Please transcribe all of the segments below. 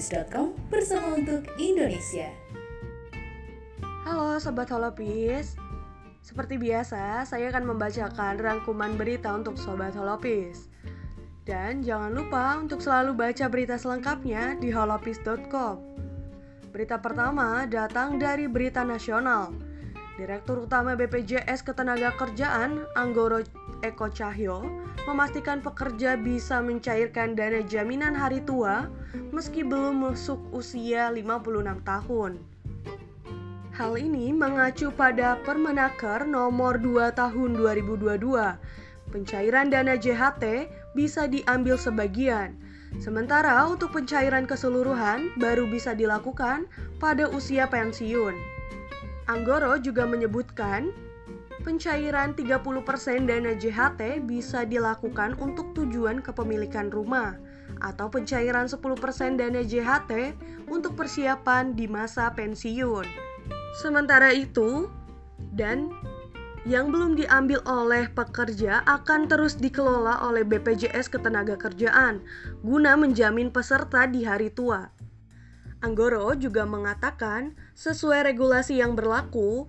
holopis.com bersama untuk Indonesia. Halo Sobat Holopis. Seperti biasa, saya akan membacakan rangkuman berita untuk Sobat Holopis. Dan jangan lupa untuk selalu baca berita selengkapnya di holopis.com Berita pertama datang dari Berita Nasional. Direktur Utama BPJS Ketenagakerjaan Anggoro Eko Cahyo memastikan pekerja bisa mencairkan dana jaminan hari tua meski belum masuk usia 56 tahun. Hal ini mengacu pada Permenaker nomor 2 tahun 2022. Pencairan dana JHT bisa diambil sebagian, sementara untuk pencairan keseluruhan baru bisa dilakukan pada usia pensiun. Anggoro juga menyebutkan pencairan 30% dana JHT bisa dilakukan untuk tujuan kepemilikan rumah atau pencairan 10% dana JHT untuk persiapan di masa pensiun. Sementara itu, dan yang belum diambil oleh pekerja akan terus dikelola oleh BPJS Ketenagakerjaan guna menjamin peserta di hari tua. Anggoro juga mengatakan, sesuai regulasi yang berlaku,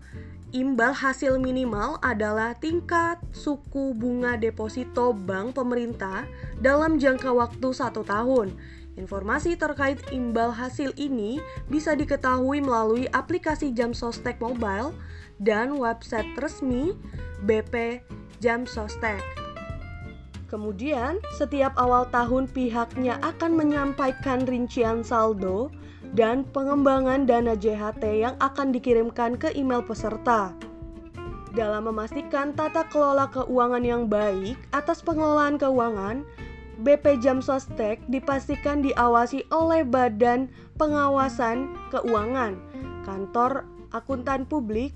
imbal hasil minimal adalah tingkat suku bunga deposito bank pemerintah dalam jangka waktu satu tahun. Informasi terkait imbal hasil ini bisa diketahui melalui aplikasi Jam Sostek Mobile dan website resmi BP Jam Sostek. Kemudian, setiap awal tahun pihaknya akan menyampaikan rincian saldo dan pengembangan dana JHT yang akan dikirimkan ke email peserta. Dalam memastikan tata kelola keuangan yang baik atas pengelolaan keuangan, BP Jam Sostek dipastikan diawasi oleh Badan Pengawasan Keuangan, Kantor Akuntan Publik,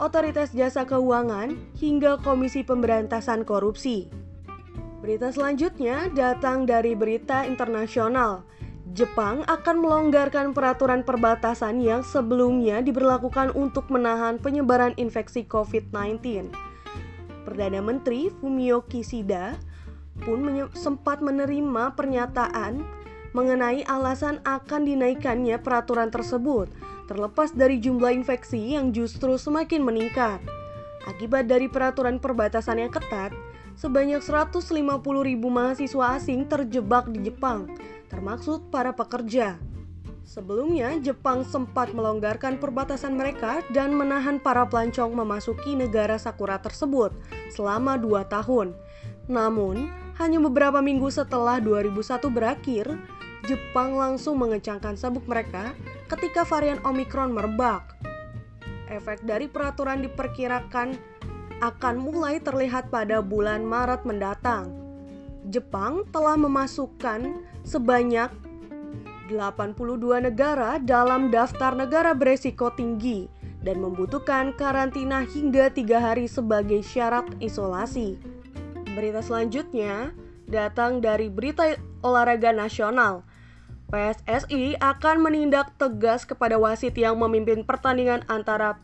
Otoritas Jasa Keuangan, hingga Komisi Pemberantasan Korupsi. Berita selanjutnya datang dari berita internasional. Jepang akan melonggarkan peraturan perbatasan yang sebelumnya diberlakukan untuk menahan penyebaran infeksi COVID-19. Perdana Menteri Fumio Kishida pun sempat menerima pernyataan mengenai alasan akan dinaikannya peraturan tersebut, terlepas dari jumlah infeksi yang justru semakin meningkat. Akibat dari peraturan perbatasan yang ketat, sebanyak 150 ribu mahasiswa asing terjebak di Jepang termasuk para pekerja. Sebelumnya, Jepang sempat melonggarkan perbatasan mereka dan menahan para pelancong memasuki negara Sakura tersebut selama dua tahun. Namun, hanya beberapa minggu setelah 2001 berakhir, Jepang langsung mengecangkan sabuk mereka ketika varian Omikron merebak. Efek dari peraturan diperkirakan akan mulai terlihat pada bulan Maret mendatang. Jepang telah memasukkan sebanyak 82 negara dalam daftar negara beresiko tinggi dan membutuhkan karantina hingga tiga hari sebagai syarat isolasi. Berita selanjutnya datang dari berita olahraga nasional. PSSI akan menindak tegas kepada wasit yang memimpin pertandingan antara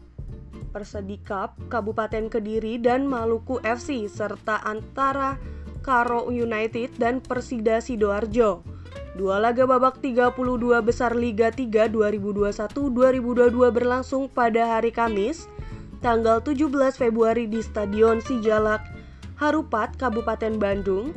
Persedikap Kabupaten Kediri dan Maluku FC serta antara Karo United dan Persida Sidoarjo. Dua laga babak 32 besar Liga 3 2021-2022 berlangsung pada hari Kamis, tanggal 17 Februari di Stadion Sijalak, Harupat, Kabupaten Bandung,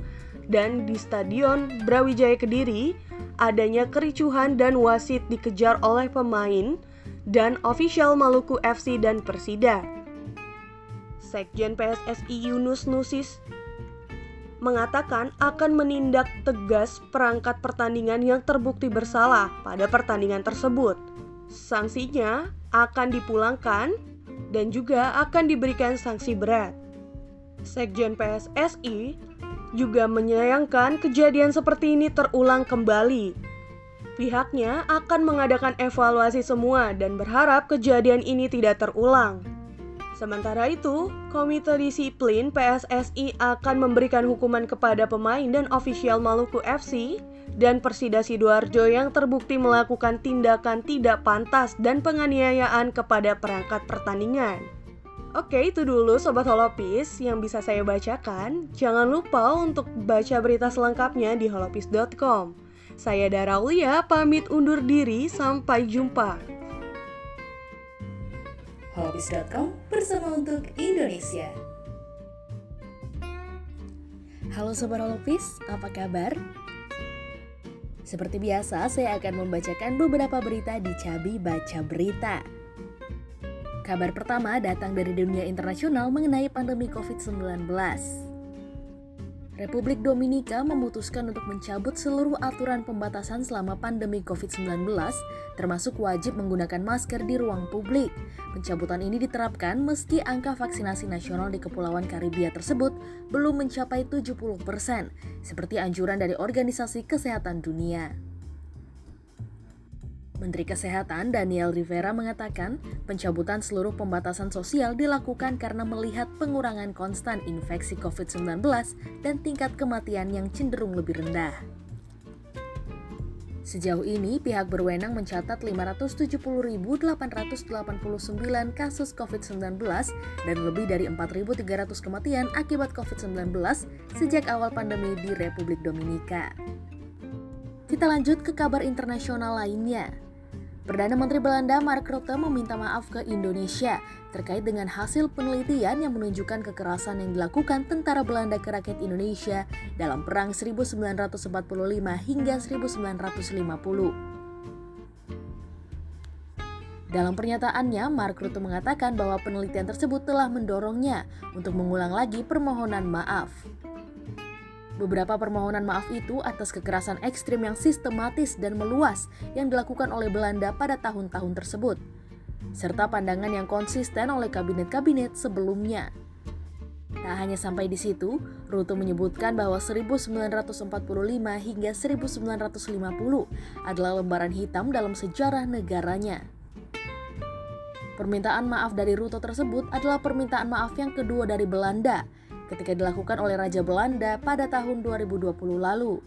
dan di Stadion Brawijaya Kediri, adanya kericuhan dan wasit dikejar oleh pemain dan ofisial Maluku FC dan Persida. Sekjen PSSI Yunus Nusis mengatakan akan menindak tegas perangkat pertandingan yang terbukti bersalah pada pertandingan tersebut. Sanksinya akan dipulangkan dan juga akan diberikan sanksi berat. Sekjen PSSI juga menyayangkan kejadian seperti ini terulang kembali. Pihaknya akan mengadakan evaluasi semua dan berharap kejadian ini tidak terulang. Sementara itu, Komite Disiplin PSSI akan memberikan hukuman kepada pemain dan ofisial Maluku FC dan Persida Sidoarjo yang terbukti melakukan tindakan tidak pantas dan penganiayaan kepada perangkat pertandingan. Oke, itu dulu Sobat Holopis yang bisa saya bacakan. Jangan lupa untuk baca berita selengkapnya di holopis.com. Saya Dara Aulia pamit undur diri, sampai jumpa. Holopis.com bersama untuk Indonesia. Halo Sobat Holopis, apa kabar? Seperti biasa, saya akan membacakan beberapa berita di Cabi Baca Berita. Kabar pertama datang dari dunia internasional mengenai pandemi COVID-19. Republik Dominika memutuskan untuk mencabut seluruh aturan pembatasan selama pandemi COVID-19, termasuk wajib menggunakan masker di ruang publik. Pencabutan ini diterapkan meski angka vaksinasi nasional di Kepulauan Karibia tersebut belum mencapai 70%, seperti anjuran dari Organisasi Kesehatan Dunia. Menteri Kesehatan Daniel Rivera mengatakan pencabutan seluruh pembatasan sosial dilakukan karena melihat pengurangan konstan infeksi COVID-19 dan tingkat kematian yang cenderung lebih rendah. Sejauh ini, pihak berwenang mencatat 570.889 kasus COVID-19 dan lebih dari 4.300 kematian akibat COVID-19 sejak awal pandemi di Republik Dominika. Kita lanjut ke kabar internasional lainnya. Perdana Menteri Belanda Mark Rutte meminta maaf ke Indonesia terkait dengan hasil penelitian yang menunjukkan kekerasan yang dilakukan tentara Belanda ke rakyat Indonesia dalam Perang 1945 hingga 1950. Dalam pernyataannya, Mark Rutte mengatakan bahwa penelitian tersebut telah mendorongnya untuk mengulang lagi permohonan maaf. Beberapa permohonan maaf itu atas kekerasan ekstrim yang sistematis dan meluas yang dilakukan oleh Belanda pada tahun-tahun tersebut, serta pandangan yang konsisten oleh kabinet-kabinet sebelumnya. Tak hanya sampai di situ, Ruto menyebutkan bahwa 1945 hingga 1950 adalah lembaran hitam dalam sejarah negaranya. Permintaan maaf dari Ruto tersebut adalah permintaan maaf yang kedua dari Belanda ketika dilakukan oleh Raja Belanda pada tahun 2020 lalu.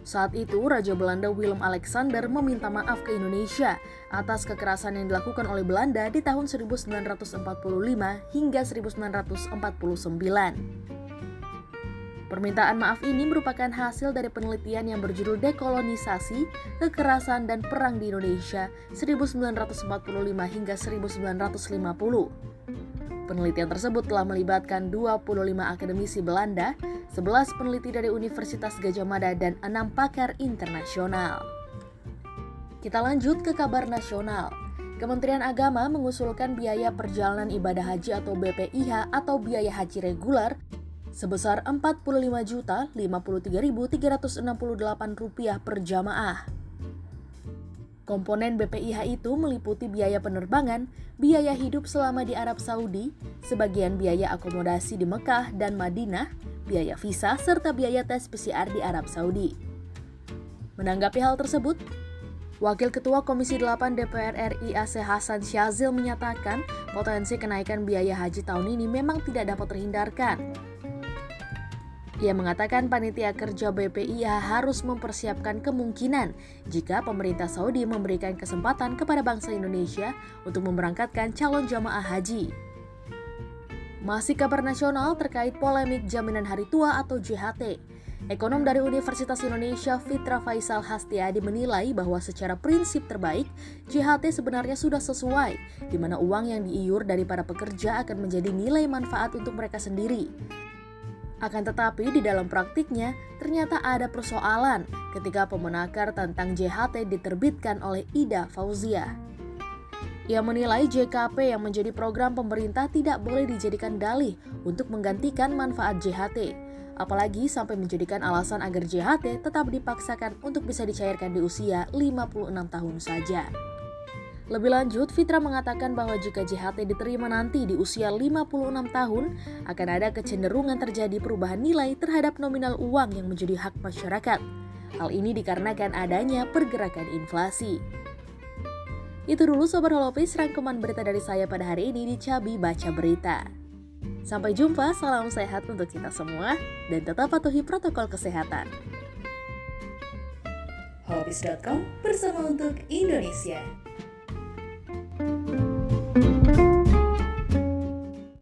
Saat itu, Raja Belanda Willem Alexander meminta maaf ke Indonesia atas kekerasan yang dilakukan oleh Belanda di tahun 1945 hingga 1949. Permintaan maaf ini merupakan hasil dari penelitian yang berjudul Dekolonisasi, Kekerasan dan Perang di Indonesia 1945 hingga 1950. Penelitian tersebut telah melibatkan 25 akademisi Belanda, 11 peneliti dari Universitas Gajah Mada, dan 6 pakar internasional. Kita lanjut ke kabar nasional. Kementerian Agama mengusulkan biaya perjalanan ibadah haji atau BPIH atau biaya haji reguler sebesar Rp45.053.368 per jamaah. Komponen BPIH itu meliputi biaya penerbangan, biaya hidup selama di Arab Saudi, sebagian biaya akomodasi di Mekah dan Madinah, biaya visa, serta biaya tes PCR di Arab Saudi. Menanggapi hal tersebut, Wakil Ketua Komisi 8 DPR RI Aceh Hasan Syazil menyatakan potensi kenaikan biaya haji tahun ini memang tidak dapat terhindarkan. Ia mengatakan panitia kerja BPIA harus mempersiapkan kemungkinan jika pemerintah Saudi memberikan kesempatan kepada bangsa Indonesia untuk memberangkatkan calon jamaah haji. Masih kabar nasional terkait polemik jaminan hari tua atau JHT. Ekonom dari Universitas Indonesia Fitra Faisal Hastiadi menilai bahwa secara prinsip terbaik, JHT sebenarnya sudah sesuai, di mana uang yang diiur dari para pekerja akan menjadi nilai manfaat untuk mereka sendiri. Akan tetapi di dalam praktiknya ternyata ada persoalan ketika pemenakar tentang JHT diterbitkan oleh Ida Fauzia. Ia menilai JKP yang menjadi program pemerintah tidak boleh dijadikan dalih untuk menggantikan manfaat JHT, apalagi sampai menjadikan alasan agar JHT tetap dipaksakan untuk bisa dicairkan di usia 56 tahun saja. Lebih lanjut, Fitra mengatakan bahwa jika JHT diterima nanti di usia 56 tahun, akan ada kecenderungan terjadi perubahan nilai terhadap nominal uang yang menjadi hak masyarakat. Hal ini dikarenakan adanya pergerakan inflasi. Itu dulu Sobat Holopis rangkuman berita dari saya pada hari ini di Cabi Baca Berita. Sampai jumpa, salam sehat untuk kita semua, dan tetap patuhi protokol kesehatan. Holopis.com bersama untuk Indonesia.